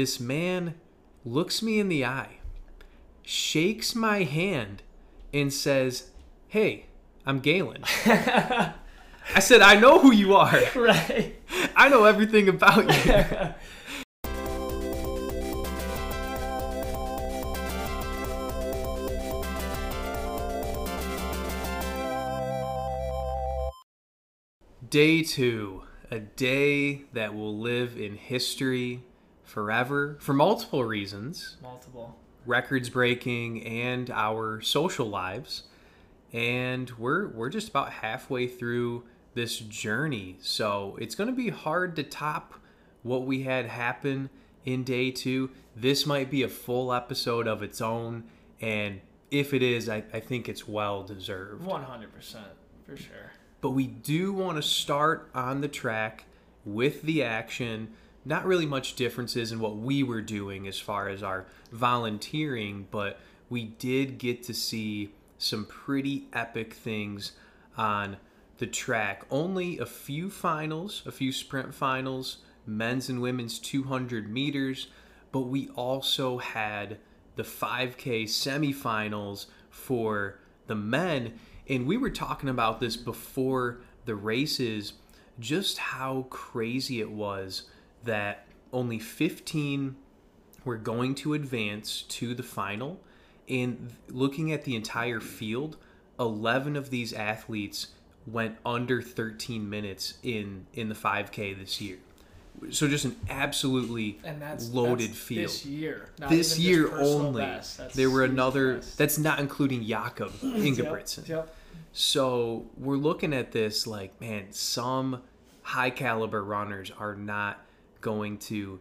this man looks me in the eye, shakes my hand, and says, Hey, I'm Galen. I said, I know who you are. right. I know everything about you. Day two, a day that will live in history forever for multiple reasons Multiple. records breaking and our social lives. And we're, we're just about halfway through this journey. So it's going to be hard to top what we had happen in day two. This might be a full episode of its own. And if it is, I, I think it's well deserved. 100% for sure. But we do want to start on the track with the action. Not really much differences in what we were doing as far as our volunteering, but we did get to see some pretty epic things on the track. Only a few finals, a few sprint finals, men's and women's 200 meters, but we also had the 5K semifinals for the men. And we were talking about this before the races, just how crazy it was that only 15 were going to advance to the final. And looking at the entire field, 11 of these athletes went under 13 minutes in in the 5K this year. So just an absolutely And that's loaded that's field. This year. This year only, there were another. best. That's not including Jakob Yep, Yep. So we're looking at this like, man, some high caliber runners are not going to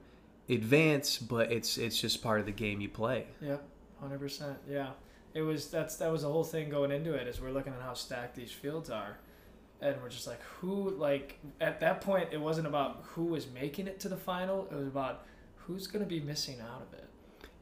advance, but it's it's just part of the game you play. Yep. Hundred percent. Yeah. It was that's that was the whole thing going into it is we're looking at how stacked these fields are. And we're just like who like at that point it wasn't about who was making it to the final, it was about who's gonna be missing out of it.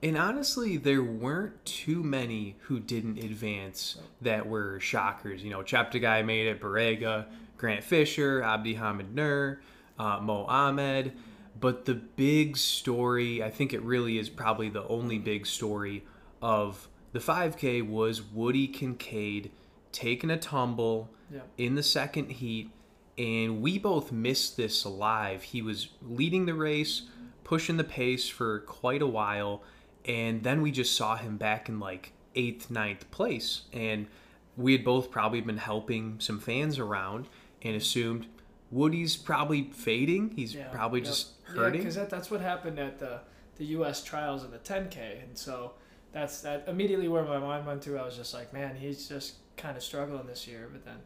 And honestly, there weren't too many who didn't advance that were shockers. You know, Cheptegei made it, Barega, Grant Fisher, Abdihamid Nur, uh, Mo Ahmed. But the big story, I think it really is probably the only big story of the 5K was Woody Kincaid taking a tumble Yep. in the second heat, and we both missed this alive. He was leading the race, pushing the pace for quite a while, and then we just saw him back in like eighth, ninth place. And we had both probably been helping some fans around and assumed Woody's probably fading. He's Yeah, probably yep. just Yeah, hurting. because that, that's what happened at the the U.S. trials of the 10K, and so that's that immediately where my mind went to. I was just like, man, he's just kind of struggling this year. But then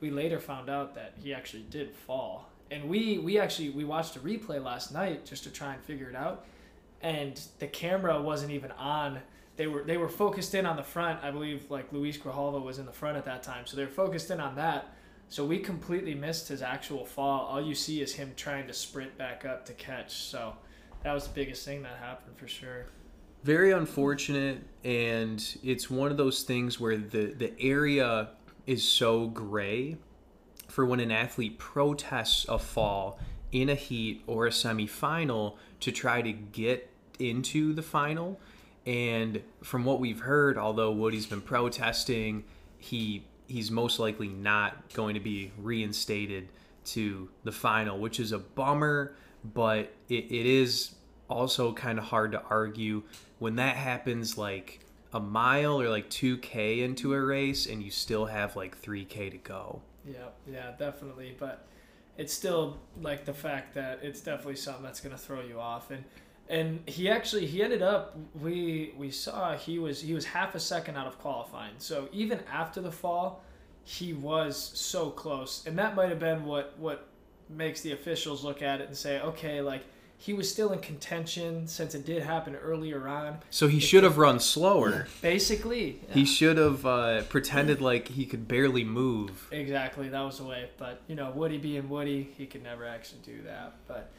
we later found out that he actually did fall, and we we actually we watched a replay last night just to try and figure it out, and the camera wasn't even on. They were they were focused in on the front. I believe like Luis Grijalva was in the front at that time, so they were focused in on that. So we completely missed his actual fall. All you see is him trying to sprint back up to catch. So that was the biggest thing that happened for sure. very unfortunate and it's one of those things where the the area is so gray for when an athlete protests a fall in a heat or a semifinal to try to get into the final and from what we've heard although Woody's been protesting he he's most likely not going to be reinstated to the final which is a bummer but it, it is also kind of hard to argue when that happens like a mile or like 2k into a race and you still have like 3k to go Yeah, yeah, definitely. But it's still like the fact that it's definitely something that's gonna throw you off. And and he actually he ended up we we saw he was he was half a second out of qualifying. So even after the fall, he was so close. And that might have been what what makes the officials look at it and say, okay, like he was still in contention since it did happen earlier on. so he should have run slower Basically, he should have uh, pretended like he could barely move Exactly, that was the way. But you know, Woody being Woody, he could never actually do that. But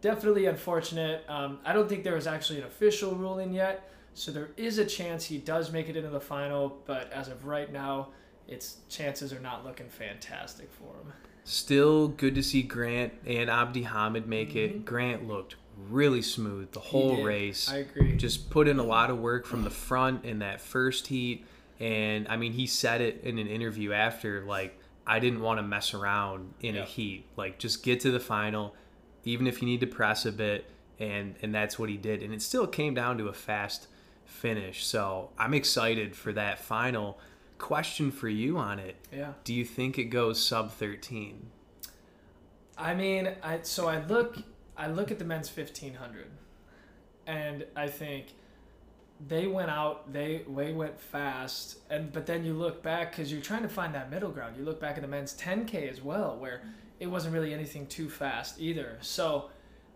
definitely unfortunate. Um, I don't think there was actually an official ruling yet, so there is a chance he does make it into the final. But as of right now, its chances are not looking fantastic for him. Still good to see Grant and Abdihamid make it. Mm-hmm. Grant looked really smooth the whole race. I agree. Just put in a lot of work from the front in that first heat. And I mean, he said it in an interview after, like, I didn't want to mess around in a heat. Like, just get to the final, even if you need to press a bit. And, and that's what he did. And it still came down to a fast finish. So I'm excited for that final. Question for you on it yeah. Do you think it goes sub 13? I mean, I so I look I look at the men's fifteen hundred, and I think they went out they they went fast, and but then you look back because you're trying to find that middle ground. You look back at the men's ten k as well, where it wasn't really anything too fast either. So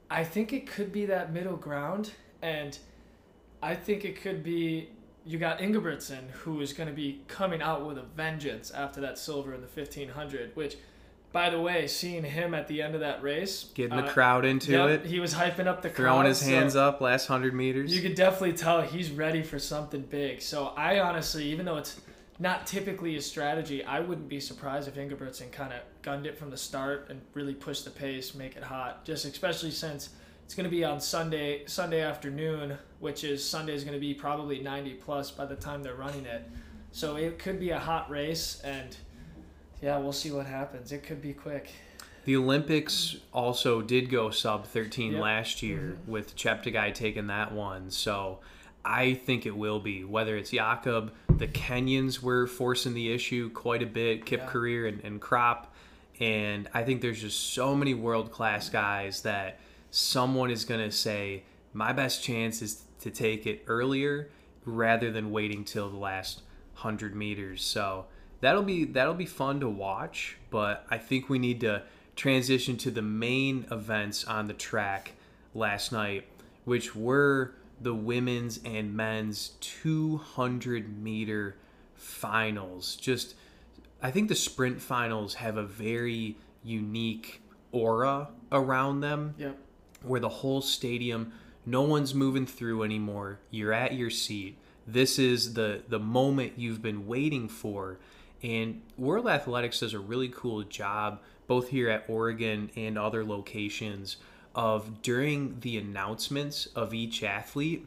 I think it could be that middle ground, and I think it could be. You got Ingebrigtsen, who is going to be coming out with a vengeance after that silver in the 1500, which by the way, seeing him at the end of that race, Getting the uh, crowd into yep, it, he was hyping up the crowd, throwing his so hands up last 100 meters. You could definitely tell he's ready for something big. So I honestly, even though it's not typically a strategy, I wouldn't be surprised if Ingebrigtsen kind of gunned it from the start and really pushed the pace, make it hot. Just especially since it's going to be on Sunday, Sunday afternoon, which is Sunday is going to be probably 90 plus by the time they're running it. So it could be a hot race, and yeah, we'll see what happens. It could be quick. The Olympics also did go sub 13 Yep. last year Mhm. with Cheptegei taking that one. So I think it will be. Whether it's Jakob, the Kenyans were forcing the issue quite a bit, Kip Yeah. Career and, and Krop. And I think there's just so many world class guys that someone is going to say, my best chance is to take it earlier rather than waiting till the last 100 meters. So that'll be that'll be fun to watch, but I think we need to transition to the main events on the track last night, which were the women's and men's 200 meter finals. Just I think the sprint finals have a very unique aura around them Yep. Where the whole stadium no one's moving through anymore. You're at your seat. This is the the moment you've been waiting for. And world athletics does a really cool job both here at oregon and other locations of during the announcements of each athlete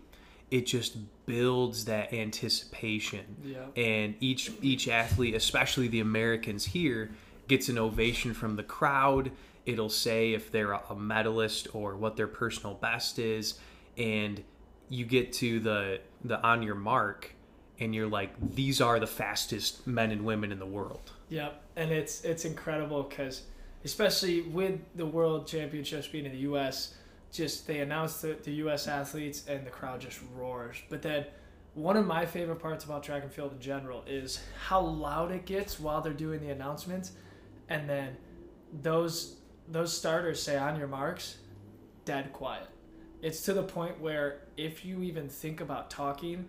it just builds that anticipation. Yep. and each each athlete especially the americans here gets an ovation from the crowd it'll say if they're a medalist or what their personal best is and you get to the the on your mark and you're like these are the fastest men and women in the world Yep, and it's it's incredible because, especially with the World Championships being in the U.S., just they announce the, the U.S. athletes and the crowd just roars. But then, one of my favorite parts about track and field in general is how loud it gets while they're doing the announcements, and then those those starters say on your marks, dead quiet. It's to the point where if you even think about talking,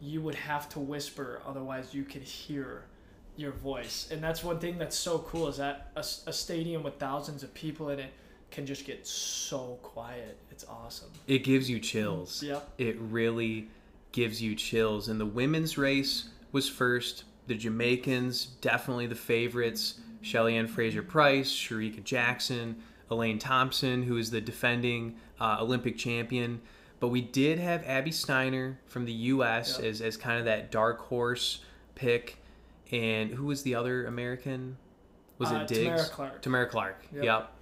you would have to whisper, otherwise you could hear your voice. And that's one thing that's so cool is that a, a stadium with thousands of people in it can just get so quiet. It's awesome. it gives you chills Yep. it really gives you chills. And the women's race was first. The Jamaicans, definitely the favorites. Shelly Ann Fraser Pryce, Shericka Jackson, Elaine Thompson, who is the defending uh, Olympic champion. But we did have Abby Steiner from the U.S. Yep. as, as kind of that dark horse pick. And who was the other American? Was Uh, it Diggs? Tamara Clark. Tamara Clark. Yep. Yep.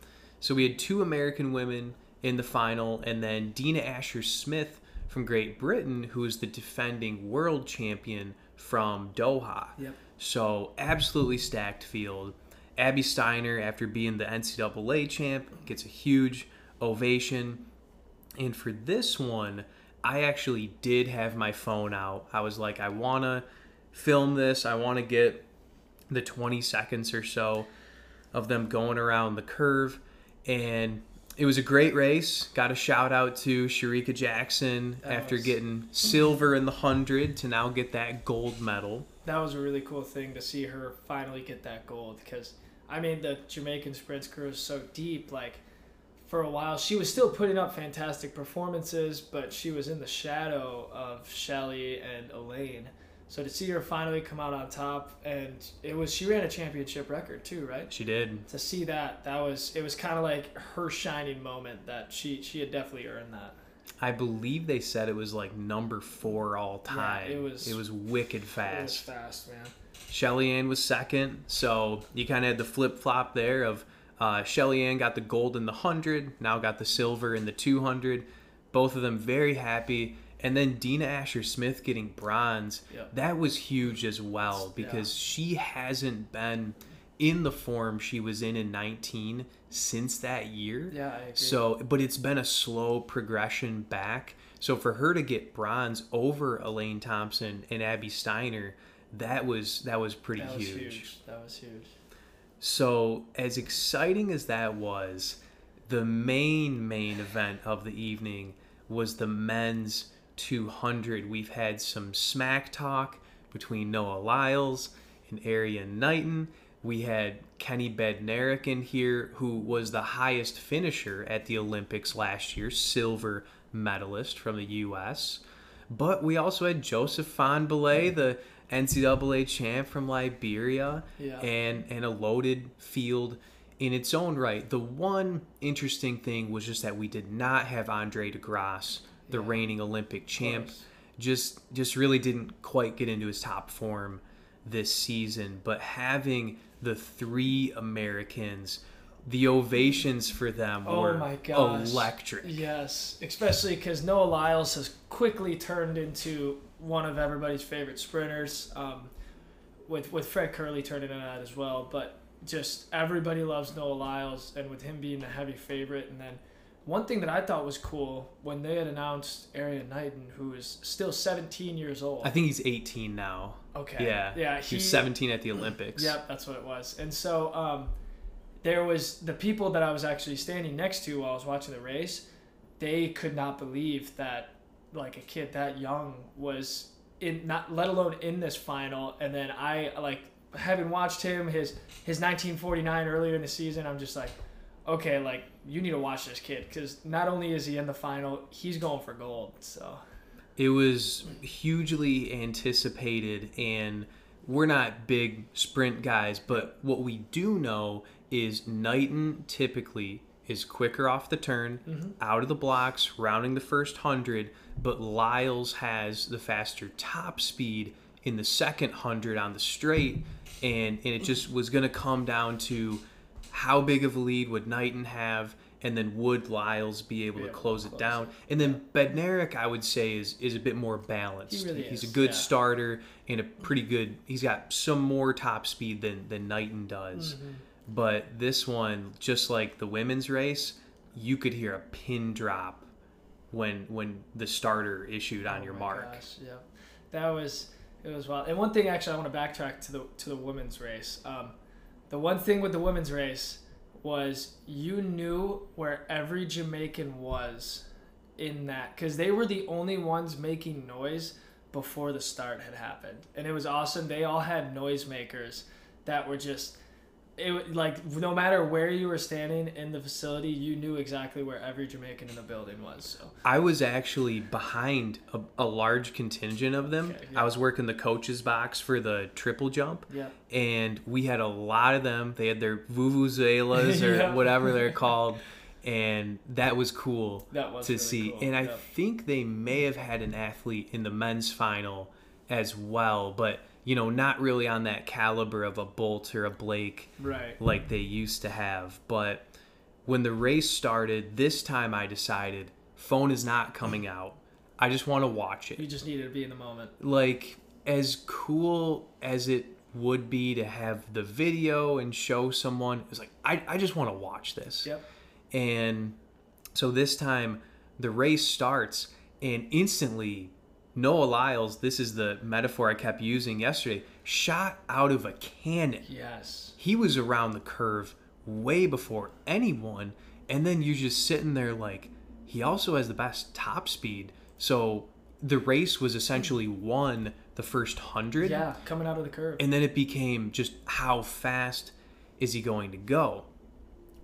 So we had two American women in the final, and then Dina Asher Smith from Great Britain, who is the defending world champion from Doha. Yep. So absolutely stacked field. Abby Steiner, after being the NCAA champ, gets a huge ovation. And for this one, I actually did have my phone out. I was like, I want to film this. I want to get the 20 seconds or so of them going around the curve. And it was a great race. Got a shout out to Shericka Jackson That after was- getting silver in the 100 to now get that gold medal. That was a really cool thing to see her finally get that gold because, I mean, the Jamaican sprint crew is so deep. Like, for a while, she was still putting up fantastic performances, but she was in the shadow of Shelly and Elaine. So to see her finally come out on top, and it was she ran a championship record too, right? She did. To see that, that was it was kind of like her shining moment that she she had definitely earned that. I believe they said it was like number four all time. it was- it was wicked fast. It was fast. man. Shelly Ann was second, so you kind of had the flip flop there of uh, Shelly Ann got the gold in the hundred, now got the silver in the two hundred. Both of them very happy, and then Dina Asher Smith getting bronze. Yep. That was huge as well Yeah. because she hasn't been in the form she was in in 19 since that year. Yeah, I agree. So, but it's been a slow progression back. So for her to get bronze over Elaine Thompson and Abby Steiner, that was that was pretty that was huge. huge. That was huge. So as exciting as that was, the main main event of the evening was the men's 200. We've had some smack talk between Noah Lyles and Erriyon Knighton. We had Kenny Bednarek in here, who was the highest finisher at the Olympics last year, silver medalist from the U.S. But we also had Joseph Fahnbulleh, the NCAA champ from Liberia, Yeah. and and a loaded field in its own right. The one interesting thing was just that we did not have Andre DeGrasse, the Yeah. reigning Olympic champ. Just just really didn't quite get into his top form this season. But having the three Americans, the ovations for them Oh were my gosh. electric. Yes, especially because Noah Lyles has quickly turned into one of everybody's favorite sprinters. Um, with with Fred Kerley turning in that as well, but just everybody loves Noah Lyles, and with him being the heavy favorite, and then one thing that I thought was cool when they had announced Erriyon Knighton, who is still 17 years old. I think he's 18 now. okay. Yeah. Yeah. He was 17 at the Olympics. Yep, that's what it was. And so um, there was the people that I was actually standing next to while I was watching the race. They could not believe that like a kid that young was in not let alone in this final. And then I like having watched him his his 1949 earlier in the season. I'm just like, okay, like you need to watch this kid because not only is he in the final, he's going for gold. So It was hugely anticipated, and we're not big sprint guys, but what we do know is Knighton typically is quicker off the turn, mm-hmm. out of the blocks, rounding the first hundred, but Lyles has the faster top speed in the second hundred on the straight, and, and it just was going to come down to how big of a lead would Knighton have, and then would Lyles be able to to close it close down? And then Bednarek, I would say, is is a bit more balanced. He really he's is, a good yeah. starter and a pretty good. He's got some more top speed than than Knighton Mm-hmm. does. But this one, just like the women's race, you could hear a pin drop when when the starter issued on Oh your mark. gosh, yeah, that was it was wild. And one thing actually, I want to backtrack to the to the women's race. Um, the one thing with the women's race was you knew where every Jamaican was in that because they were the only ones making noise before the start had happened, and it was awesome. They all had noisemakers that were just. It like no matter where you were standing in the facility, you knew exactly where every Jamaican in the building was. So I was actually behind a, a large contingent of them. Okay, yeah. I was working the coaches box for the triple jump. yeah, and we had a lot of them. They had their vuvuzelas or Yeah. whatever they're called, and that was cool That was to really see. cool, And I think they may have had an athlete in the men's final as well, but you know, not really on that caliber of a Bolt or a Blake right. like they used to have. But when the race started, this time I decided phone is not coming out. I just want to watch it You just needed to be in the moment. like as cool as it would be to have the video and show someone it's like i, I just want to watch this Yep. and so this time the race starts and instantly noah lyles this is the metaphor i kept using yesterday shot out of a cannon. Yes. he was around the curve way before anyone and then you're just sitting there like he also has the best top speed. So the race was essentially won the first 100 Yeah, coming out of the curve. and then it became just how fast is he going to go?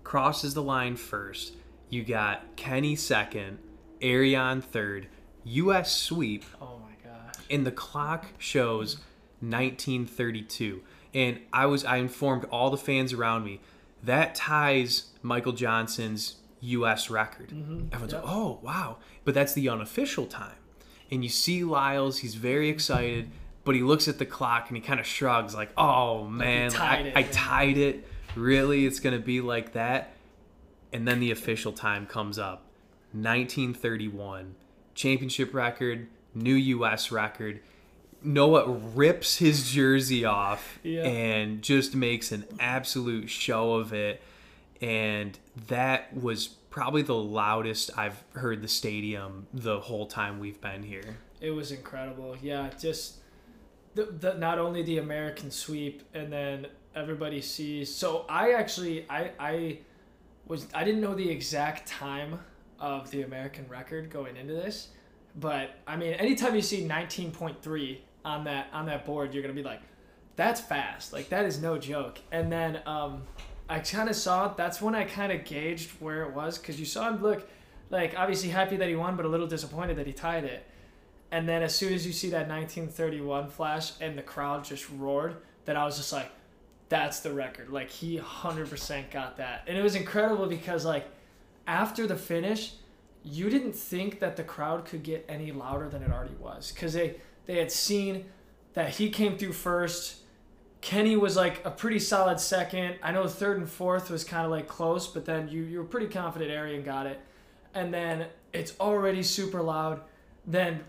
Crosses the line first. You got kenny second erriyon third us sweep oh my gosh. and the clock shows 1932. And I was I informed all the fans around me that ties Michael Johnson's U.S. record. Mm-hmm. Everyone's Yep. like, "Oh, wow!" But that's the unofficial time. And you see Lyles; he's very excited, but he looks at the clock and he kind of shrugs, like, "Oh man, tied I, I yeah." tied it. Really, it's gonna be like that." And then the official time comes up, 1931, championship record, new U.S. record. Noah rips his jersey off Yeah. and just makes an absolute show of it. And that was probably the loudest I've heard the stadium the whole time we've been here. It was incredible. Yeah, just the, the not only the American sweep and then everybody sees. So I actually I I was I didn't know the exact time of the American record going into this, but I mean anytime you see 19.3 on that on that board, you're gonna be like, that's fast. Like that is no joke. And then um, I kind of saw that's when I kind of gauged where it was because you saw him look like obviously happy that he won, but a little disappointed that he tied it. And then as soon as you see that 1931 flash and the crowd just roared, then I was just like, that's the record. Like he 100% got that. And it was incredible because like after the finish, you didn't think that the crowd could get any louder than it already was cuz they they had seen that he came through first. Kenny was like a pretty solid second. I know third and fourth was kind of like close, but then you you were pretty confident Erriyon got it. And then it's already super loud. Then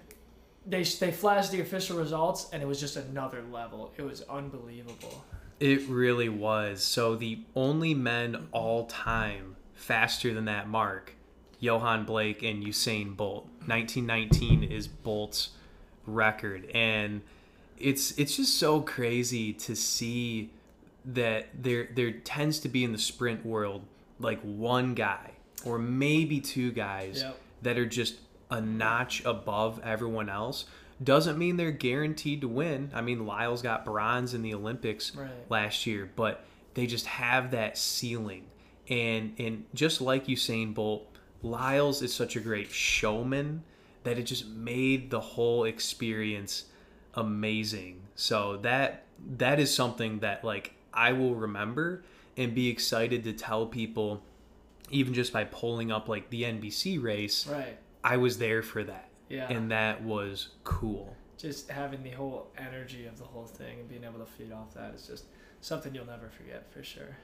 they they flashed the official results and it was just another level. It was unbelievable. It really was. So the only men all time faster than that mark, Yohan Blake and Usain Bolt. 1919 is Bolt's record and it's it's just so crazy to see that there there tends to be in the sprint world like one guy or maybe two guys Yep. that are just a notch above everyone else doesn't mean they're guaranteed to win. I mean, Lyle's got bronze in the Olympics Right. last year, but they just have that ceiling. And and just like Usain Bolt, Lyles is such a great showman that it just made the whole experience amazing. So that that is something that like I will remember and be excited to tell people even just by pulling up like the NBC race, Right. I was there for that. Yeah. And that was cool. just having the whole energy of the whole thing and being able to feed off that is just something you'll never forget for sure.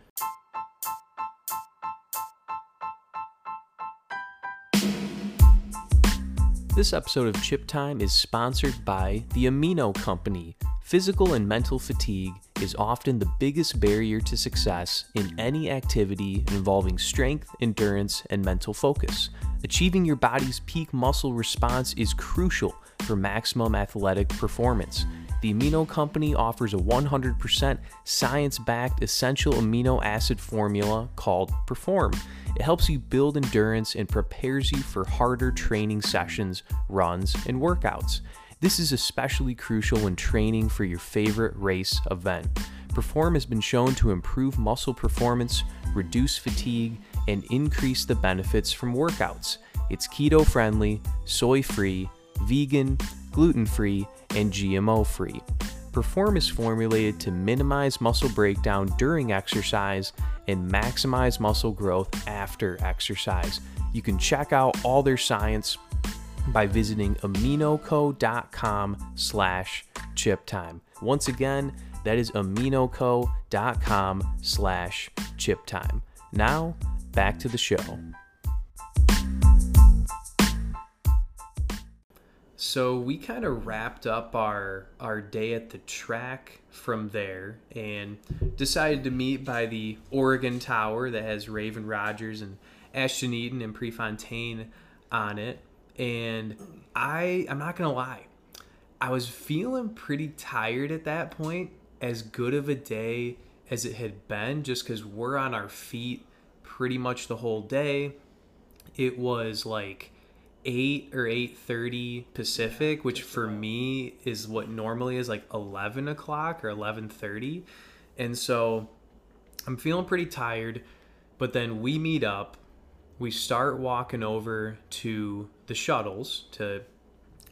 This episode of Chip Time is sponsored by the Amino Company. Physical and mental fatigue is often the biggest barrier to success in any activity involving strength, endurance, and mental focus. Achieving your body's peak muscle response is crucial for maximum athletic performance. The Amino Company offers a 100% science backed essential amino acid formula called Perform. It helps you build endurance and prepares you for harder training sessions, runs, and workouts. This is especially crucial when training for your favorite race event. Perform has been shown to improve muscle performance, reduce fatigue, and increase the benefits from workouts. It's keto friendly, soy free, vegan, gluten free, and GMO free. Perform is formulated to minimize muscle breakdown during exercise and maximize muscle growth after exercise. You can check out all their science by visiting aminoco.com slash chip time. Once again, that is aminoco.com slash chip time. Now, back to the show. So we kind of wrapped up our our day at the track from there and decided to meet by the Oregon Tower that has Raevyn Rogers and Ashton Eaton and Prefontaine on it. And I I'm not gonna lie, I was feeling pretty tired at that point. As good of a day as it had been, just because we're on our feet pretty much the whole day. It was like eight or eight thirty Pacific, which for me is what normally is like eleven o'clock or eleven thirty, and so I'm feeling pretty tired. But then we meet up, we start walking over to the shuttles to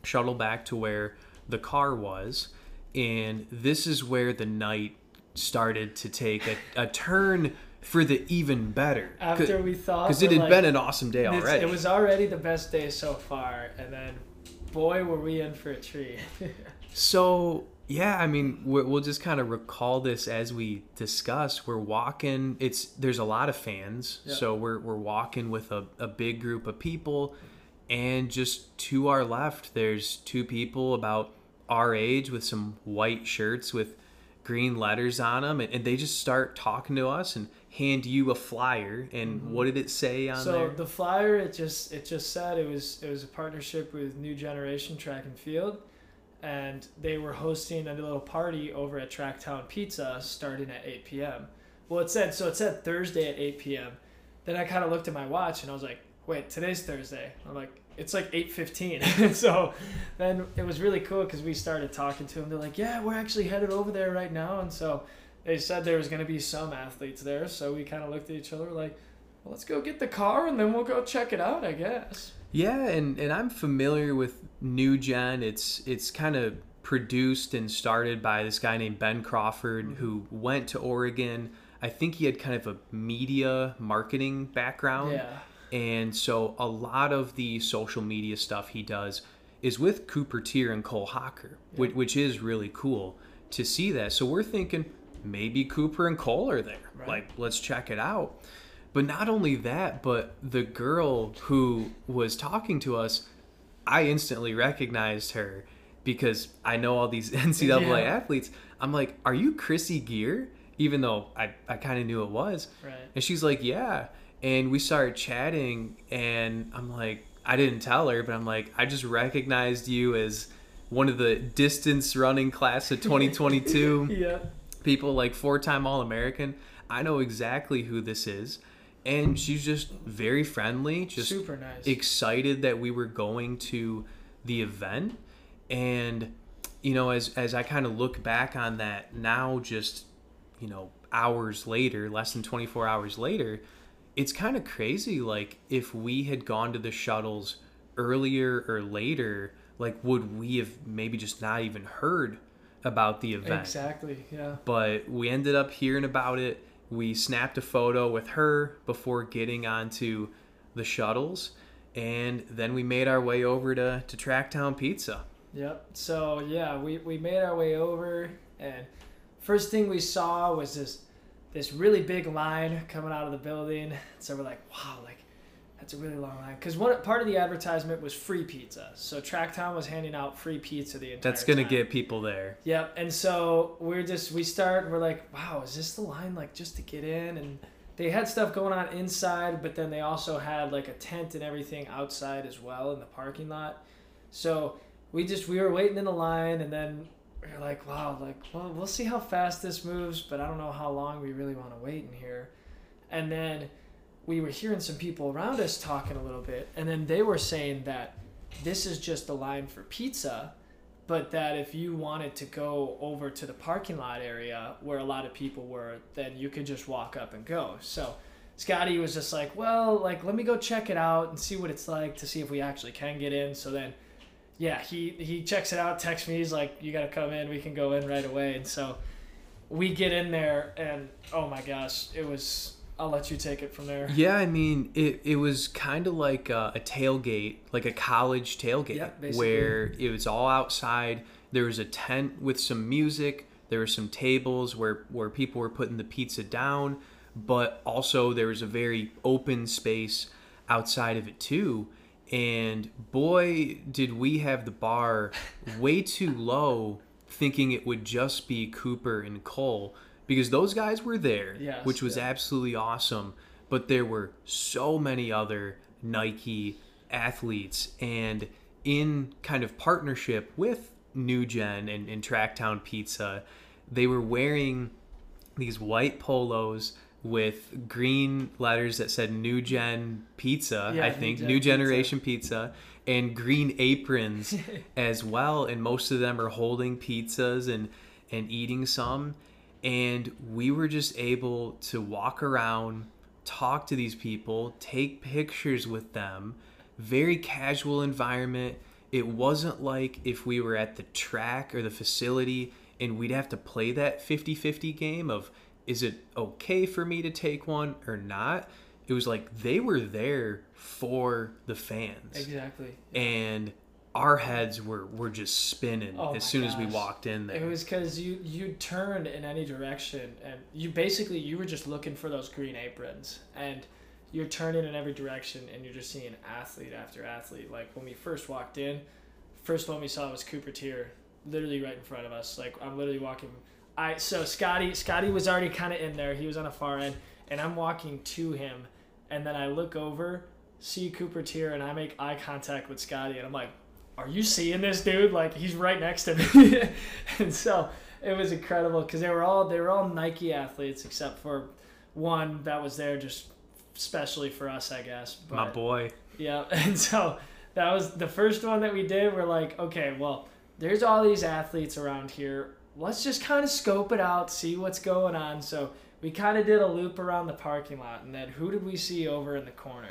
shuttle back to where the car was. And this is where the night started to take a, a turn for the even better. After we thought, Because it had like, been an awesome day already. It was already the best day so far, and then, boy, were we in for a treat. So yeah, I mean, we'll just kind of recall this as we discuss. We're walking. It's there's a lot of fans, Yeah. so we're we're walking with a, a big group of people, and just to our left, there's two people about our age with some white shirts with green letters on them, and, and they just start talking to us and hand you a flyer. And what did it say on Mm-hmm. so there? the flyer, it just it just said it was it was a partnership with New Generation Track and Field, and they were hosting a little party over at Tracktown Pizza starting at 8 p.m. Well, it said so. It said Thursday at 8 p.m. Then I kind of looked at my watch and I was like, wait, today's Thursday. I'm like, it's like 8:15. so then it was really cool because we started talking to them. They're like, yeah, we're actually headed over there right now, and so they said there was going to be some athletes there. So we kind of looked at each other like, well, let's go get the car and then we'll go check it out, I guess. Yeah, and, and I'm familiar with New Gen. It's it's kind of produced and started by this guy named Ben Crawford mm-hmm. who went to Oregon. I think he had kind of a media marketing background. Yeah. And so a lot of the social media stuff he does is with Cooper Teare and Cole Hocker, which, which is really cool to see that. So we're thinking maybe Cooper and Cole are there. Right. Like, let's check it out. But not only that, but the girl who was talking to us, I instantly recognized her because I know all these NCAA Yeah. athletes. I'm like, are you Krissy Gear? Even though I, I kind of knew it was. Right. And she's like, yeah. And we started chatting, and I'm like, I didn't tell her, but I'm like, I just recognized you as one of the distance running class of 2022 Yeah. People, like four time All American. I know exactly who this is. And she's just very friendly, just Super nice. excited that we were going to the event. And, you know, as, as I kind of look back on that now, just, you know, hours later, less than 24 hours later, it's kind of crazy. Like, if we had gone to the shuttles earlier or later, like, would we have maybe just not even heard about the event? Exactly. Yeah. but we ended up hearing about it. We snapped a photo with her before getting onto the shuttles, and then we made our way over to, to Tracktown Pizza. Yep. So yeah, we, we made our way over, and first thing we saw was this this really big line coming out of the building. So we're like, wow, like that's a really long line. Because one part of the advertisement was free pizza. So Tracktown was handing out free pizza the entire. That's gonna time. get people there. Yep. And so we're just we start. We're like, wow, is this the line like just to get in? And they had stuff going on inside, but then they also had like a tent and everything outside as well in the parking lot. So we just we were waiting in the line, and then we're like, wow, like well, we'll see how fast this moves, but I don't know how long we really want to wait in here. And then we were hearing some people around us talking a little bit, and then they were saying that this is just a line for pizza but that if you wanted to go over to the parking lot area where a lot of people were, then you could just walk up and go. So Scotty was just like, well, like let me go check it out and see what it's like to see if we actually can get in. So then, yeah, he he checks it out, texts me, he's like, you gotta come in, we can go in right away. And so we get in there, and oh my gosh, it was. I'll let you take it from there. Yeah, I mean, it, it was kind of like a, a tailgate, like a college tailgate, basically. where it was all outside. There was a tent with some music. There were some tables where, where people were putting the pizza down, but also there was a very open space outside of it too. And boy, did we have the bar way too low, thinking it would just be Cooper and Cole, because those guys were there, Yes, which was yeah. absolutely awesome. But there were so many other Nike athletes, and in kind of partnership with New Gen and, and Tracktown Pizza, they were wearing these white polos with green letters that said New Gen Pizza, Yeah, I New think, Gen New Pizza. Generation Pizza, and green aprons as well. And most of them are holding pizzas and, and eating some. And we were just able to walk around, talk to these people, take pictures with them. Very casual environment, it wasn't like if we were at the track or the facility and we'd have to play that 50-50 game of is it okay for me to take one or not it was like they were there for the fans Exactly. and our heads were were just spinning Oh as soon as we walked in there. It was because you you turned in any direction, and you basically you were just looking for those green aprons, and you're turning in every direction, and you're just seeing athlete after athlete. Like when we first walked in, first one we saw was Cooper Teare, literally right in front of us. Like I'm literally walking. I so Scotty Scotty was already kind of in there. He was on a far end, and I'm walking to him, and then I look over, see Cooper Teare, and I make eye contact with Scotty, and I'm like, "Are you seeing this dude? Like he's right next to me." and so it was incredible because they were all they were all Nike athletes except for one that was there just specially for us, I guess. But, my boy yeah, and so that was the first one that we did. We're like, okay, well, there's all these athletes around here. Let's just kind of scope it out, see what's going on. So we kind of did a loop around the parking lot, and then who did we see over in the corner?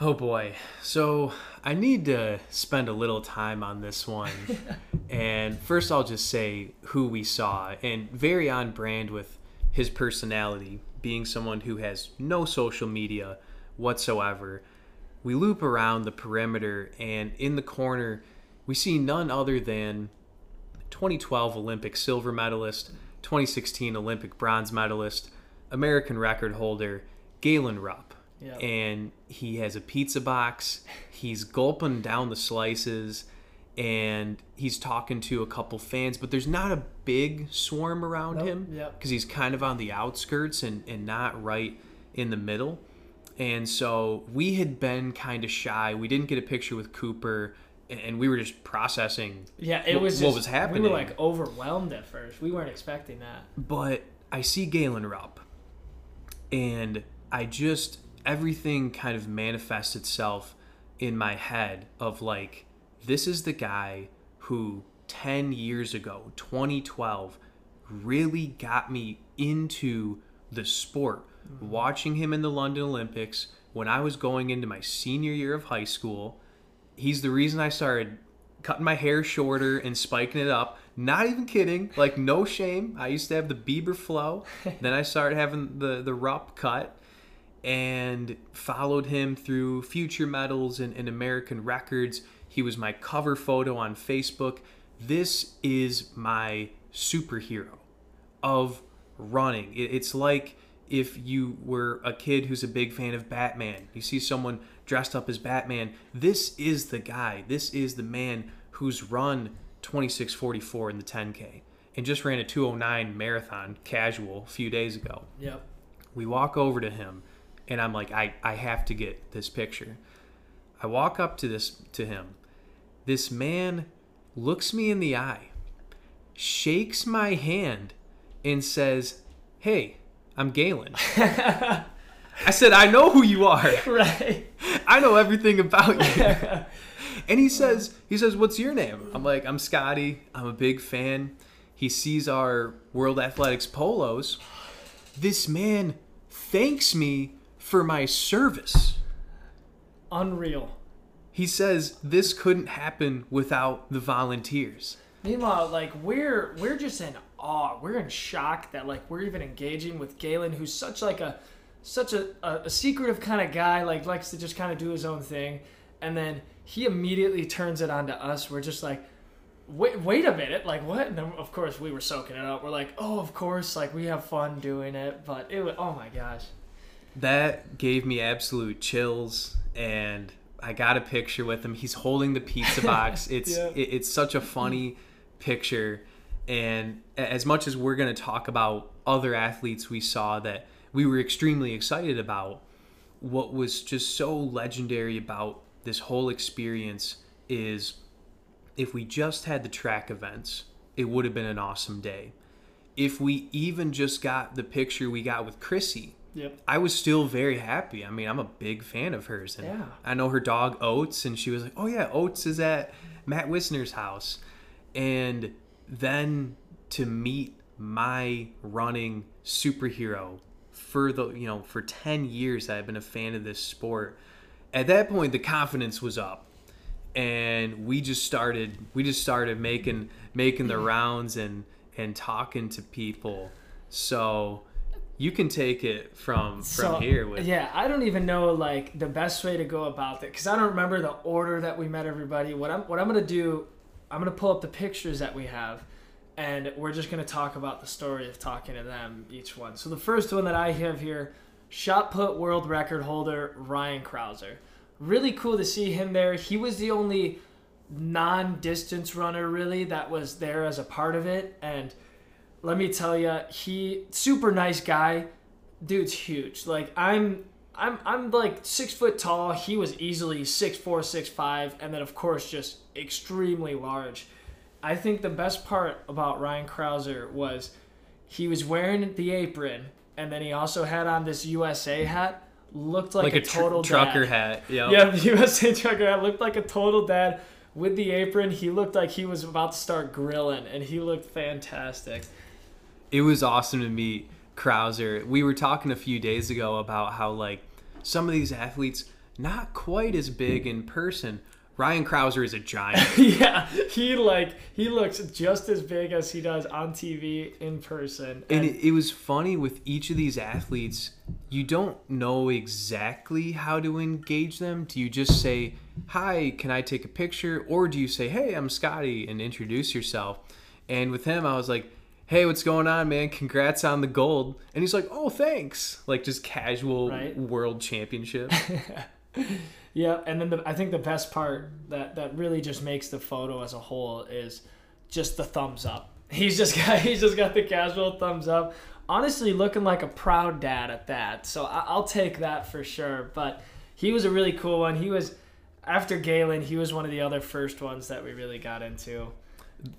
Oh boy. So I need to spend a little time on this one. and first, I'll just say who we saw, and very on brand with his personality, being someone who has no social media whatsoever. We loop around the perimeter, and in the corner, we see none other than 2012 Olympic silver medalist, 2016 Olympic bronze medalist, American record holder, Galen Rupp And he has a pizza box. He's gulping down the slices and he's talking to a couple fans, but there's not a big swarm around Nope, him yep. because he's kind of on the outskirts and, and not right in the middle. And so we had been kind of shy. We didn't get a picture with Cooper and- we were just processing Yeah, it was what just- was We happening? were like overwhelmed at first. We weren't expecting that. but I see Galen Rupp, and I just everything kind of manifests itself in my head of like this is the guy who 10 years ago 2012 really got me into the sport mm-hmm. watching him in the London Olympics when I was going into my senior year of high school he's the reason I started cutting my hair shorter and spiking it up. Not even kidding. Like no shame. I used to have the Bieber flow. then I started having the the Rupp cut and followed him through future medals and, and American records. He was my cover photo on Facebook. This is my superhero of running. It, it's like if you were a kid who's a big fan of Batman. You see someone dressed up as Batman. This is the guy. This is the man who's run 2644 in the 10K and just ran a 209 marathon casual a few days ago. Yep. We walk over to him and I'm like I I have to get this picture. I walk up to this to him. This man looks me in the eye, shakes my hand and says, "Hey, I'm Galen." I said, "I know who you are. right. I know everything about you." And he says, he says, "What's your name?" I'm like, "I'm Scotty. I'm a big fan." He sees our World Athletics polos. This man thanks me for my service. Unreal. He says this couldn't happen without the volunteers. Meanwhile, like we're we're just in awe. We're in shock that like we're even engaging with Galen, who's such like a such a, a, a secretive kind of guy, like likes to just kind of do his own thing, and then he immediately turns it on to us. We're just like, wait, wait a minute, like what? And then of course we were soaking it up. We're like, oh, of course, like we have fun doing it, but it was oh my gosh. That gave me absolute chills, and I got a picture with him. He's holding the pizza box. It's Yeah. it, it's such a funny picture, and as much as we're going to talk about other athletes we saw that we were extremely excited about, what was just so legendary about this whole experience is if we just had the track events, it would have been an awesome day. If we even just got the picture we got with Chrissy, Yep. I was still very happy. I mean, I'm a big fan of hers, and Yeah. I know her dog Oates, and she was like, "Oh yeah, Oates is at Matt Wisner's house," and then to meet my running superhero for the you know for 10 years I've been a fan of this sport. At that point, the confidence was up, and we just started we just started making making the rounds and and talking to people. So you can take it from from So, here with yeah i don't even know like the best way to go about that because i don't remember the order that we met everybody. What i'm what i'm gonna do i'm gonna pull up the pictures that we have and we're just gonna talk about the story of talking to them each one. So the first one that i have here shot put world record holder ryan crouser. Really cool to see him there. He was the only non-distance runner really that was there as a part of it and let me tell you he super nice guy dude's huge. Like I'm I'm I'm like six foot tall. He was easily six four, six five, and then of course just extremely large. I think the best part about Ryan Crouser was he was wearing the apron and then he also had on this USA hat. Looked like, like a, a tr- total trucker dad. hat. Yep. Yeah, the USA trucker hat looked like a total dad with the apron. He looked like he was about to start grilling, and he looked fantastic. It was awesome to meet Crouser. We were talking a few days ago about how like some of these athletes not quite as big in person. Ryan Crouser is a giant. yeah, he like he looks just as big as he does on TV in person. and it, it was funny with each of these athletes, you don't know exactly how to engage them. Do you just say, "Hi, can I take a picture?" or do you say, "Hey, I'm Scotty," and introduce yourself? And with him, I was like, "Hey, what's going on, man? Congrats on the gold." And he's like, "Oh, thanks." Like just casual Right. world championship. yeah, and then the, I think the best part that that really just makes the photo as a whole is just the thumbs up. He's just got he's just got the casual thumbs up. Honestly, looking like a proud dad at that. So I, I'll take that for sure. But he was a really cool one. He was after Galen. He was one of the other first ones that we really got into.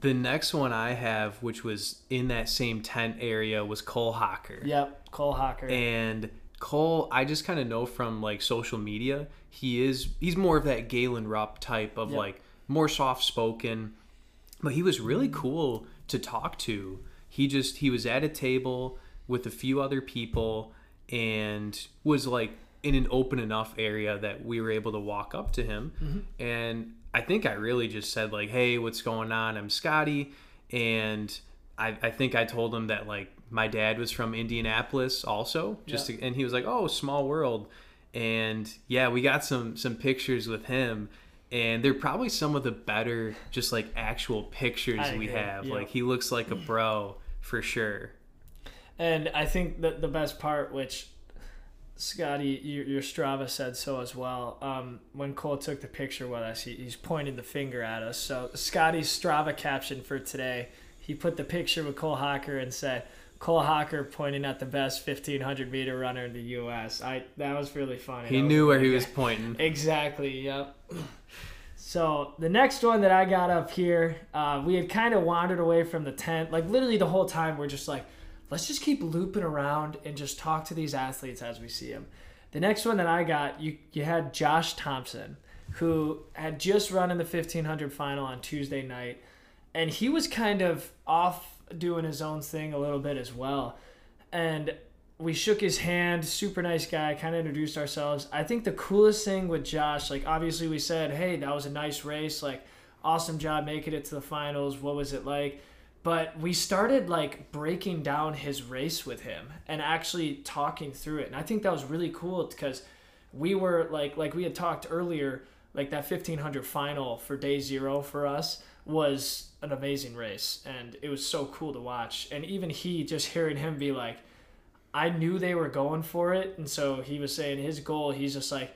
The next one I have, which was in that same tent area, was Cole Hocker. Yep, Cole Hocker. And Cole, I just kind of know from like social media, he is he's more of that Galen Rupp type of Yep. like more soft spoken, but he was really mm-hmm. cool to talk to. He just he was at a table with a few other people and was like in an open enough area that we were able to walk up to him mm-hmm. and I think I really just said like, "Hey, what's going on? I'm Scotty," and I, I think I told him that like my dad was from Indianapolis also, just Yeah. to, and he was like, "Oh, small world," and yeah, we got some some pictures with him, and they're probably some of the better just like actual pictures I we agree, have. yeah. Like he looks like a bro for sure. And I think that the best part, which Scotty, your, your Strava said so as well. Um, when Cole took the picture with us, he, he's pointing the finger at us. So Scotty's Strava caption for today, he put the picture with Cole Hocker and said, "Cole Hocker pointing at the best 1500 meter runner in the U.S." I that was really funny. He knew where he was pointing. Exactly. Yep. So the next one that I got up here, uh, we had kind of wandered away from the tent. Like literally the whole time, we're just like, let's just keep looping around and just talk to these athletes as we see them. The next one that I got, you you had Josh Thompson, who had just run in the 1500 final on Tuesday night, and he was kind of off doing his own thing a little bit as well. And we shook his hand, super nice guy, kind of introduced ourselves. I think the coolest thing with Josh, like obviously we said, hey, that was a nice race, like awesome job making it to the finals. What was it like? But we started like breaking down his race with him and actually talking through it. And I think that was really cool because we were like like we had talked earlier, like that 1500 final for day 0 for us was an amazing race and it was so cool to watch. And even he just hearing him be like I knew they were going for it, and so he was saying his goal. He's just like,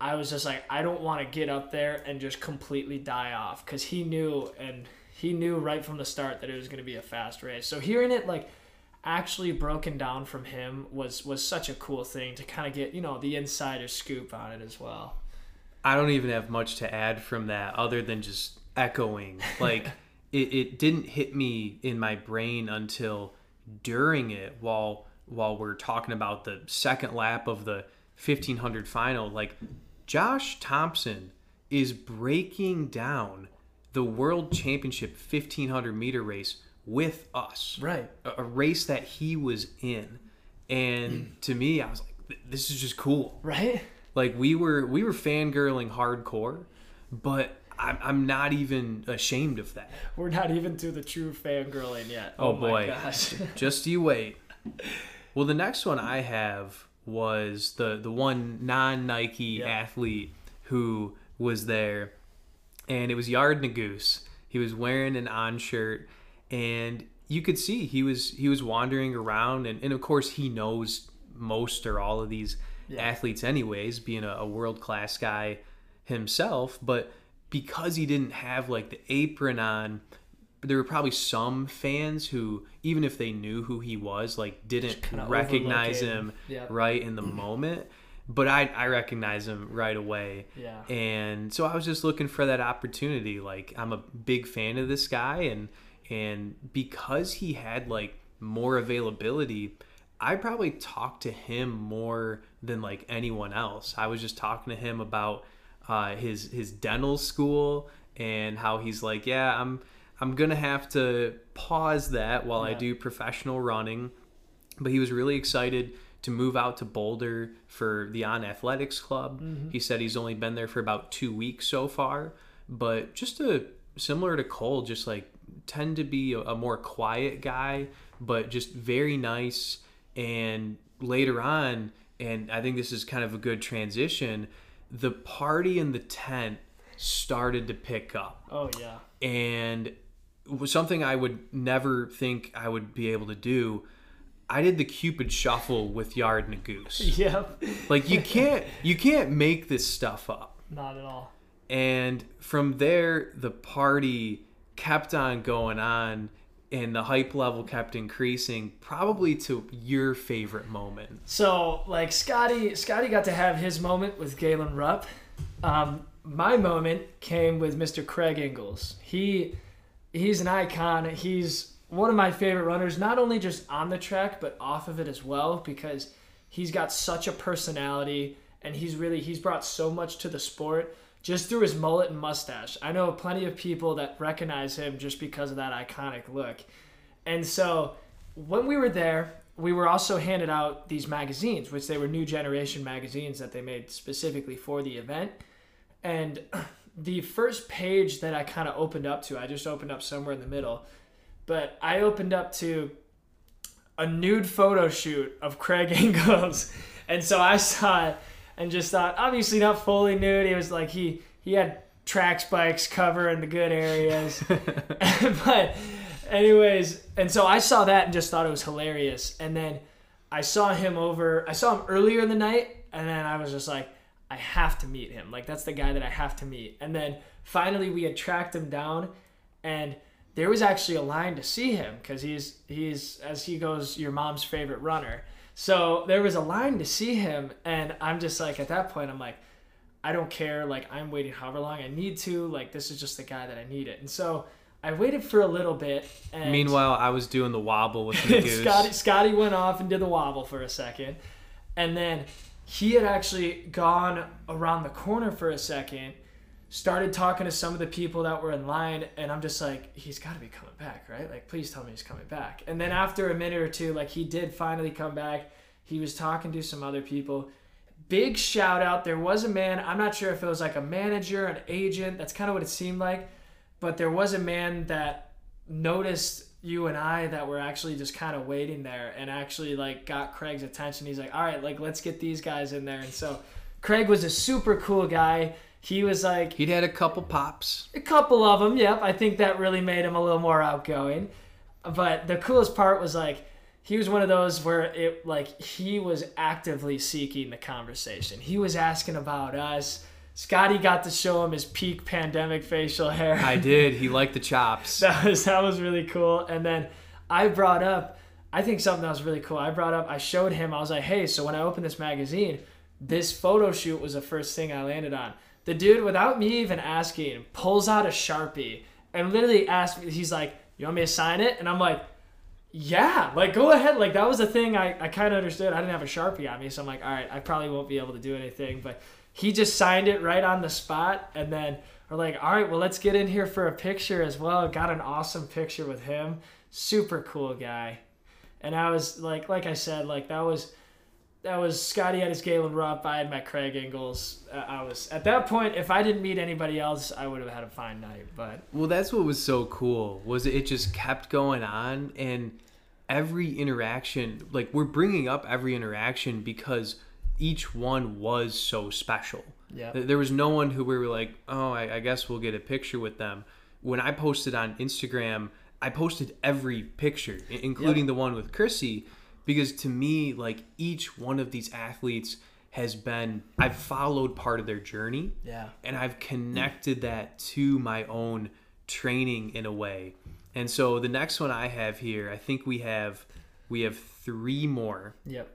I was just like, I don't want to get up there and just completely die off because he knew and he knew right from the start that it was going to be a fast race. So hearing it like actually broken down from him was was such a cool thing to kind of get you know the insider scoop on it as well. I don't even have much to add from that other than just echoing. Like it, it didn't hit me in my brain until during it while while we're talking about the second lap of the 1500 final like Josh Thompson is breaking down the world championship 1500 meter race with us Right. a, a race that he was in and mm. to me I was like this is just cool Right. like we were we were fangirling hardcore, but I'm, I'm not even ashamed of that. We're not even to the true fangirling yet. Oh, Oh, my boy. gosh. Just you wait. Well, the next one I have was the the one non Nike Yeah. athlete who was there, and it was Yared Nuguse. He was wearing an on shirt, and you could see he was he was wandering around, and, and of course he knows most or all of these Yeah. athletes anyways, being a, a world class guy himself, but because he didn't have like the apron on, there were probably some fans who, even if they knew who he was, like didn't recognize him him. Yep. right in the moment. But I, I recognize him right away. Yeah. And so I was just looking for that opportunity. Like I'm a big fan of this guy and and because he had like more availability, I probably talked to him more than like anyone else. I was just talking to him about uh, his his dental school and how he's like, yeah, I'm I'm gonna have to pause that while I do professional running. But he was really excited to move out to Boulder for the On Athletics Club. Mm-hmm. He said he's only been there for about two weeks so far, but just a similar to Cole, just like tend to be a, a more quiet guy, but just very nice. And later on, and I think this is kind of a good transition, the party in the tent started to pick up Oh yeah. and was something I would never think I would be able to do. I did the Cupid shuffle with Yared Nuguse. Yep. Like you can't you can't make this stuff up. Not at all. And from there the party kept on going on and the hype level kept increasing probably to your favorite moment. So like Scotty, Scotty got to have his moment with Galen Rupp. Um, my moment came with Mr. Craig Engels. He he's an icon. He's one of my favorite runners, not only just on the track but off of it as well, because he's got such a personality and he's really he's brought so much to the sport just through his mullet and mustache. I know plenty of people that recognize him just because of that iconic look. And so when we were there, we were also handed out these magazines, which they were new generation magazines that they made specifically for the event. And the first page that I kind of opened up to, I just opened up somewhere in the middle, but I opened up to a nude photo shoot of Craig Engels. And so I saw it and just thought, obviously not fully nude. He was like, he, he had track spikes covering the good areas. but, anyways, and so I saw that and just thought it was hilarious. And then I saw him over, I saw him earlier in the night, and then I was just like, I have to meet him. Like, that's the guy that I have to meet. And then finally, we had tracked him down, and there was actually a line to see him because he's, he's, as he goes, your mom's favorite runner. So there was a line to see him, and I'm just like, at that point, I'm like, I don't care. Like, I'm waiting however long I need to. Like, this is just the guy that I need it. And so I waited for a little bit. And Meanwhile, I was doing the wobble with the goose. Scotty, Scotty went off and did the wobble for a second. And then he had actually gone around the corner for a second, started talking to some of the people that were in line, and I'm just like, he's got to be coming back, right? Like, please tell me he's coming back. And then after a minute or two, like, he did finally come back. He was talking to some other people. Big shout out. There was a man, I'm not sure if it was like a manager, an agent, that's kind of what it seemed like, but there was a man that noticed you and I that were actually just kind of waiting there and actually like got Craig's attention. He's like, all right, like let's get these guys in there. And so Craig was a super cool guy. He was like He'd had a couple pops. a couple of them. Yep, I think that really made him a little more outgoing. But the coolest part was like he was one of those where it like he was actively seeking the conversation. He was asking about us. Scotty got to show him his peak pandemic facial hair. I did. He liked the chops. that was that was really cool. And then I brought up, I think something that was really cool. I brought up, I showed him. I was like, hey, so when I opened this magazine, this photo shoot was the first thing I landed on. The dude, without me even asking, pulls out a sharpie and literally asks me. He's like, "You want me to sign it?" And I'm like, "Yeah, like go ahead." Like that was the thing I I kind of understood. I didn't have a sharpie on me, so I'm like, "All right, I probably won't be able to do anything." But he just signed it right on the spot, and then we're like, "All right, well, let's get in here for a picture as well." Got an awesome picture with him. Super cool guy. And I was like, like I said, like that was that was Scotty his Galen Rupp. I had my Craig Engels. Uh, I was at that point. If I didn't meet anybody else, I would have had a fine night. But Well, that's what was so cool. Was it just kept going on and every interaction, like we're bringing up every interaction because each one was so special. yeah, There was no one who we were like, oh, I, I guess we'll get a picture with them. When I posted on Instagram, I posted every picture, including the one with Krissy, because to me, like each one of these athletes has been, I've followed part of their journey yeah, and I've connected that to my own training in a way. And so the next one I have here, I think we have we have three more yep,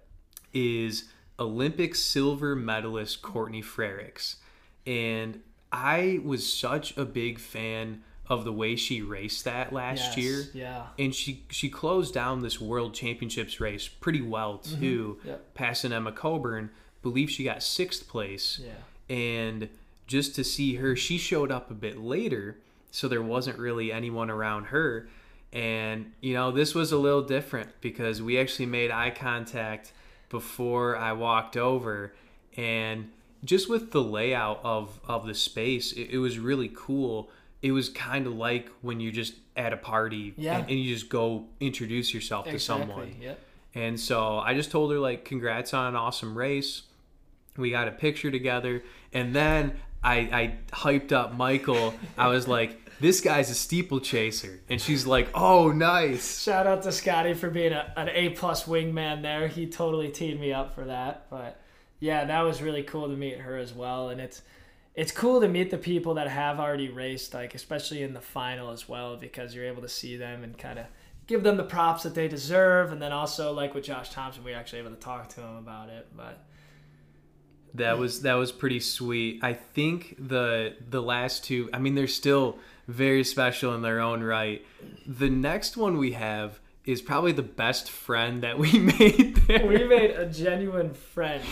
is Olympic silver medalist Courtney Frerichs. And I was such a big fan of the way she raced that last Yes, year. Yeah, And she she closed down this world championships race pretty well mm-hmm. too, Yep. passing Emma Coburn. Believe she got sixth place yeah, and just to see her she showed up a bit later so there wasn't really anyone around her and you know this was a little different because we actually made eye contact before i walked over and just with the layout of of the space it, it was really cool it was kind of like when you're just at a party Yeah. and, and you just go introduce yourself to exactly. someone Yep. and so I just told her like congrats on an awesome race. We got a picture together and then I I hyped up Michael. I was like, this guy's a steeplechaser. And she's like, "Oh, nice." Shout out to Scotty for being a, an A plus wingman there. He totally teed me up for that. But yeah, that was really cool to meet her as well. And it's it's cool to meet the people that have already raced, like especially in the final as well, because you're able to see them and kind of give them the props that they deserve. And then also like with Josh Thompson, we were actually able to talk to him about it. But That was that was pretty sweet. I think the the last two, I mean they're still very special in their own right. The next one we have is probably the best friend that we made there. we made a genuine friend.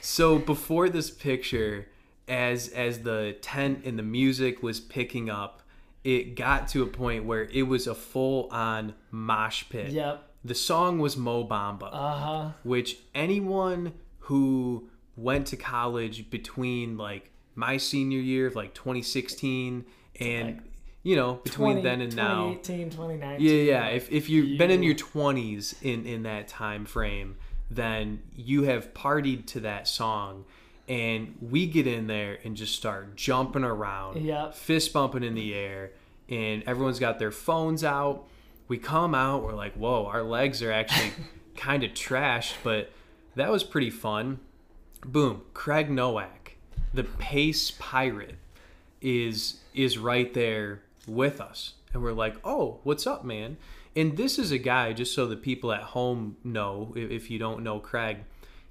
So before this picture, as as the tent and the music was picking up, it got to a point where it was a full on mosh pit. Yep. The song was Mo Bamba, Uh huh. which anyone who went to college between like my senior year of like 2016 and Like you know between 20, then and now 2018, 2019. yeah, yeah. If, if you've been in your twenties in in that time frame, then you have partied to that song, and we get in there and just start jumping around, Yep. fist bumping in the air, and everyone's got their phones out. We come out, we're like, whoa, our legs are actually kind of trashed, but that was pretty fun. Boom, Craig Nowak, the pace pirate, is is right there with us and we're like oh what's up man and this is a guy just so the people at home know if, if you don't know craig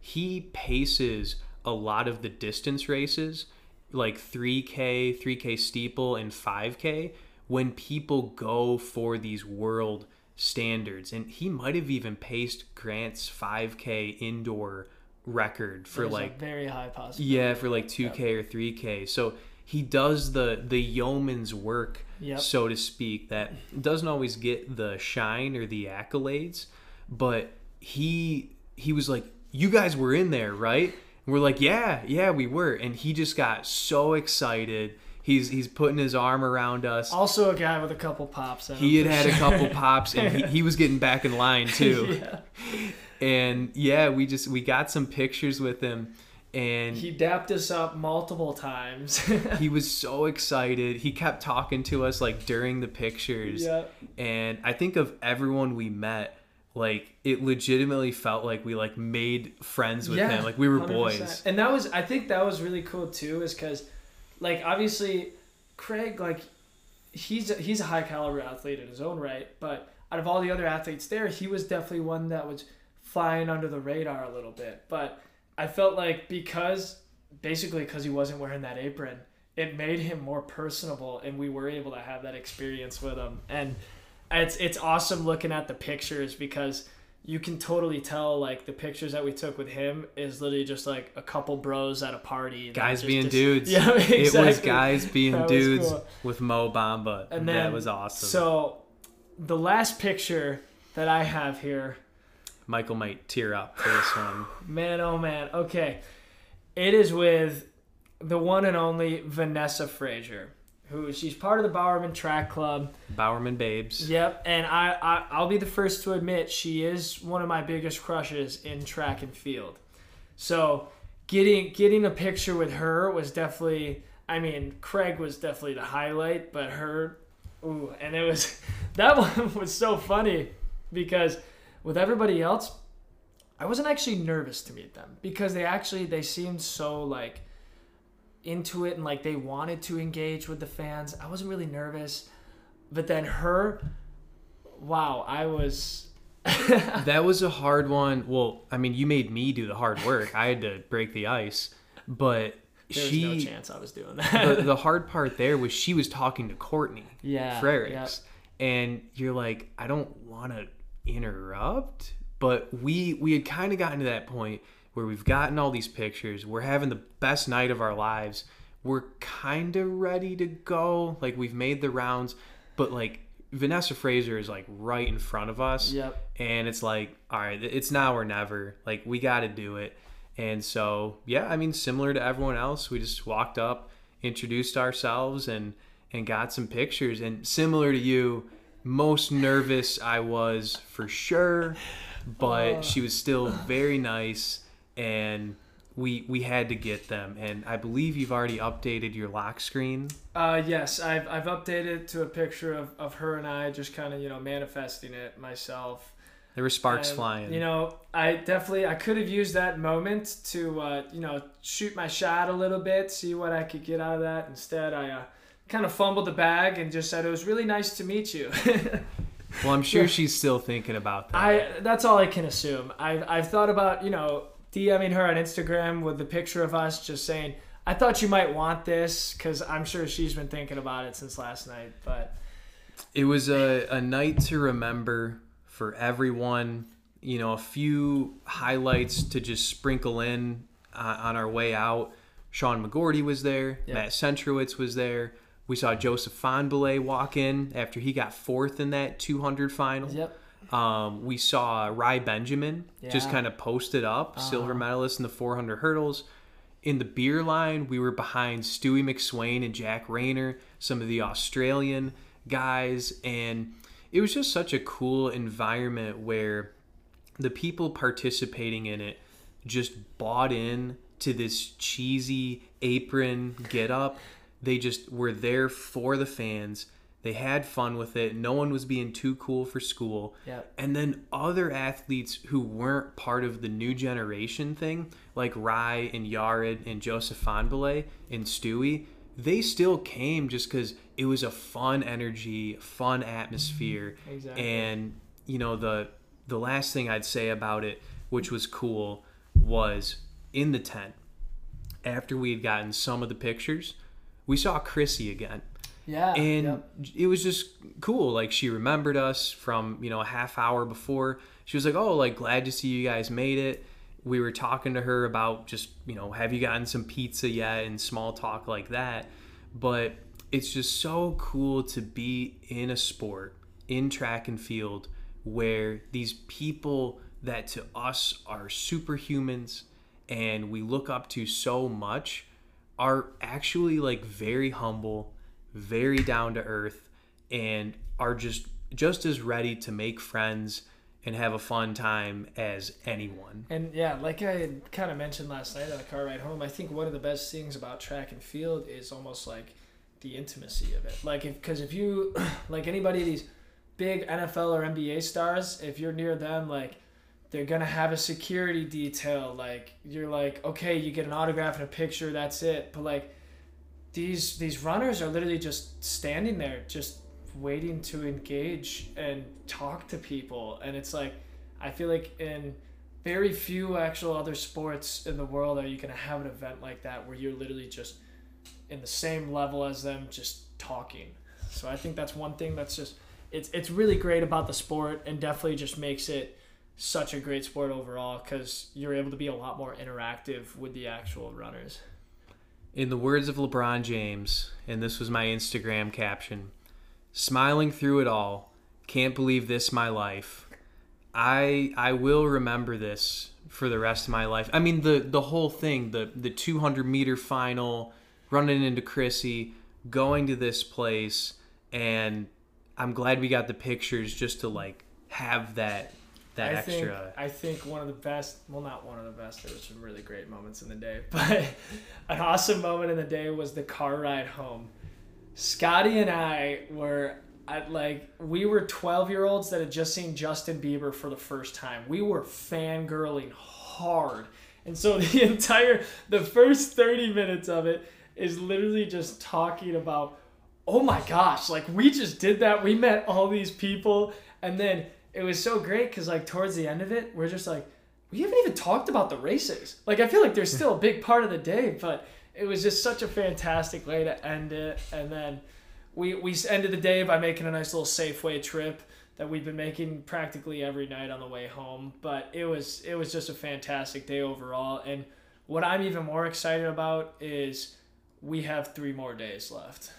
he paces a lot of the distance races like 3k 3k steeple and 5k when people go for these world standards and he might have even paced grant's 5k indoor record for There's a like very high possibility. yeah, for like 2K or 3K. So he does the the yeoman's work, Yep. so to speak, that doesn't always get the shine or the accolades, but he he was like, "You guys were in there, right?" We're like, "Yeah, yeah, we were." And he just got so excited. He's he's putting his arm around us. Also, a guy with a couple pops. He had had a couple pops and he, he was getting back in line too. yeah. And yeah, we just we got some pictures with him and He dapped us up multiple times. he was so excited. He kept talking to us like during the pictures. yeah. And I think of everyone we met, like it legitimately felt like we like made friends with him. Like we were 100%. boys. And that was, I think that was really cool too, is because, like, obviously, Craig, like, he's a, he's a high caliber athlete in his own right, but out of all the other athletes there, he was definitely one that was flying under the radar a little bit. But I felt like because, basically, because he wasn't wearing that apron, it made him more personable, and we were able to have that experience with him. And it's it's awesome looking at the pictures because you can totally tell like the pictures that we took with him is literally just like a couple bros at a party Guys just being dis- dudes. yeah exactly. It was guys being was dudes cool. with Mo Bamba. and then that was awesome. so the last picture that i have here Michael might tear up for this one. Man, oh man. Okay. It is with the one and only Vanessa Fraser, who she's part of the Bowerman Track Club. Bowerman Babes. Yep, and I, I I'll be the first to admit she is one of my biggest crushes in track and field. So getting getting a picture with her was definitely I mean, Craig was definitely the highlight, but her ooh, and it was that one was so funny because with everybody else, I wasn't actually nervous to meet them because they actually they seemed so like into it and like they wanted to engage with the fans. I wasn't really nervous. But then her wow, I was that was a hard one. Well, I mean, you made me do the hard work. I had to break the ice, but There she was no chance I was doing that. the, the hard part there was she was talking to Courtney yeah. Frerichs, yep. and you're like, I don't want to interrupt, but we we had kind of gotten to that point where we've gotten all these pictures. We're having the best night of our lives. We're kind of ready to go. Like we've made the rounds, but like Vanessa Fraser is like right in front of us. Yep. And it's like, all right, it's now or never. Like we got to do it. And so, yeah, I mean, similar to everyone else, we just walked up, introduced ourselves, and and got some pictures. And similar to you, most nervous I was for sure, but Oh. she was still very nice, and we we had to get them. And I believe you've already updated your lock screen. Uh, yes, I've, I've updated to a picture of, of her and I just kind of, you know, manifesting it myself. There were sparks And, flying. You know, I definitely I could have used that moment to uh, you know shoot my shot a little bit, see what I could get out of that. Instead, I uh, kind of fumbled the bag and just said it was really nice to meet you. well, I'm sure yeah. she's still thinking about that. I that's all I can assume. I've I've thought about you know DMing her on Instagram with the picture of us, just saying I thought you might want this because I'm sure she's been thinking about it since last night. But It was a, a night to remember for everyone. You know, a few highlights to just sprinkle in uh, on our way out. Sean McGorty was there. Yeah. Matt Centrowitz was there. We saw Joseph Fahnbulleh walk in after he got fourth in that 200 final. yep, Um, we saw Rai Benjamin just kind of posted up, silver medalist in the 400 hurdles. In the beer line, we were behind Stewie McSweyn and Jack Rayner, some of the Australian guys, and it was just such a cool environment where the people participating in it just bought in to this cheesy apron get up. They just were there for the fans. They had fun with it. No one was being too cool for school. yep, And then other athletes who weren't part of the new generation thing, like Rai and Yared and Joseph Fahnbulleh and Stewie, they still came just because it was a fun energy, fun atmosphere. Mm-hmm. Exactly. And, you know, the the last thing I'd say about it, which was cool, was in the tent, after we had gotten some of the pictures, we saw Krissy again yeah, and yep. it was just cool like she remembered us from you know a half hour before. She was like oh like glad to see you guys made it. We were talking to her about just you know have you gotten some pizza yet? and small talk like that. But it's just so cool to be in a sport in track and field where these people that to us are superhumans and we look up to so much are actually like very humble, very down to earth, and are just just as ready to make friends and have a fun time as anyone. And yeah, like I kind of mentioned last night on the car ride home, I think one of the best things about track and field is almost like the intimacy of it. Like if because if you like anybody these big NFL or NBA stars, if you're near them, like they're gonna have a security detail. Like you're like, okay, you get an autograph and a picture, that's it. But like these these runners are literally just standing there, just waiting to engage and talk to people, and it's like I feel like in very few actual other sports in the world are you going to have an event like that where you're literally just in the same level as them just talking. So i think that's one thing that's just it's it's really great about the sport and definitely just makes it such a great sport overall because you're able to be a lot more interactive with the actual runners In the words of LeBron James, and this was my Instagram caption, smiling through it all, can't believe this my life. I I will remember this for the rest of my life. I mean the the whole thing, the the 200 meter final, running into Krissy, going to this place, and I'm glad we got the pictures just to like have that that I extra. think I think one of the best, well, not one of the best. There was some really great moments in the day, but an awesome moment in the day was the car ride home. Scotty and I were at like we were 12 year olds that had just seen Justin Bieber for the first time. We were fangirling hard. And so the entire the first 30 minutes of it is literally just talking about oh my gosh, like we just did that. We met all these people and then it was so great cuz like towards the end of it, we're just like we haven't even talked about the races. Like I feel like there's hmm. still a big part of the day, but it was just such a fantastic way to end it. And then we we ended the day by making a nice little Safeway trip that we've been making practically every night on the way home. But it was it was just a fantastic day overall. And what I'm even more excited about is we have three more days left.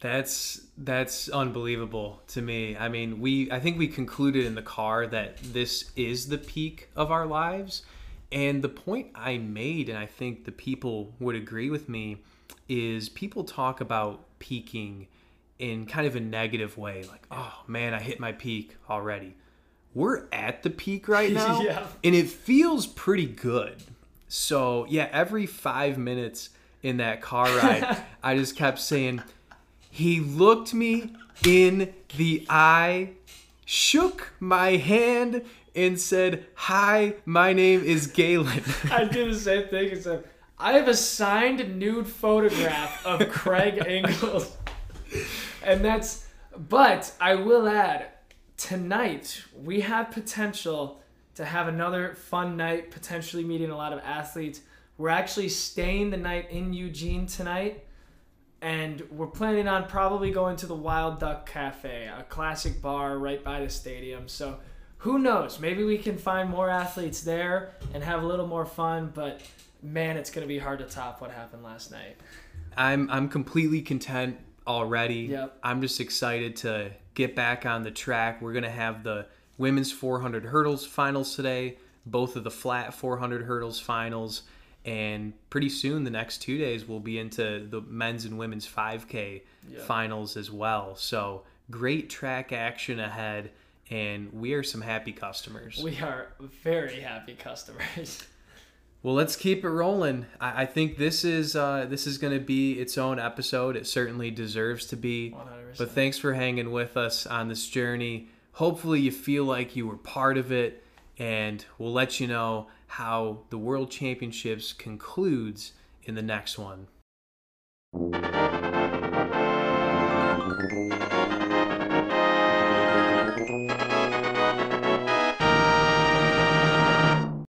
That's that's unbelievable to me. I mean, we I think we concluded in the car that this is the peak of our lives. And the point I made and I think the people would agree with me is people talk about peaking in kind of a negative way like, "Oh, man, I hit my peak already." We're at the peak right now. Yeah. And it feels pretty good. So, yeah, every 5 minutes in that car ride, I just kept saying, he looked me in the eye, shook my hand, and said, Hi, my name is Galen. I did the same thing. Except I have a signed nude photograph of Craig Engels, and that's. But I will add, tonight we have potential to have another fun night. Potentially meeting a lot of athletes. We're actually staying the night in Eugene tonight. And we're planning on probably going to the Wild Duck Cafe, a classic bar right by the stadium. So who knows? Maybe we can find more athletes there and have a little more fun. But man, it's going to be hard to top what happened last night. I'm I'm completely content already. Yep. I'm just excited to get back on the track. We're gonna have the women's 400 hurdles finals today, both of the flat 400 hurdles finals, and pretty soon the next two days we'll be into the men's and women's 5K Yep. finals as well. So great track action ahead, and we are some happy customers. We are very happy customers. Well, let's keep it rolling. I, I think this is uh, this is going to be its own episode. It certainly deserves to be. 100%. But thanks for hanging with us on this journey. Hopefully, you feel like you were part of it, and we'll let you know how the World Championships concludes in the next one.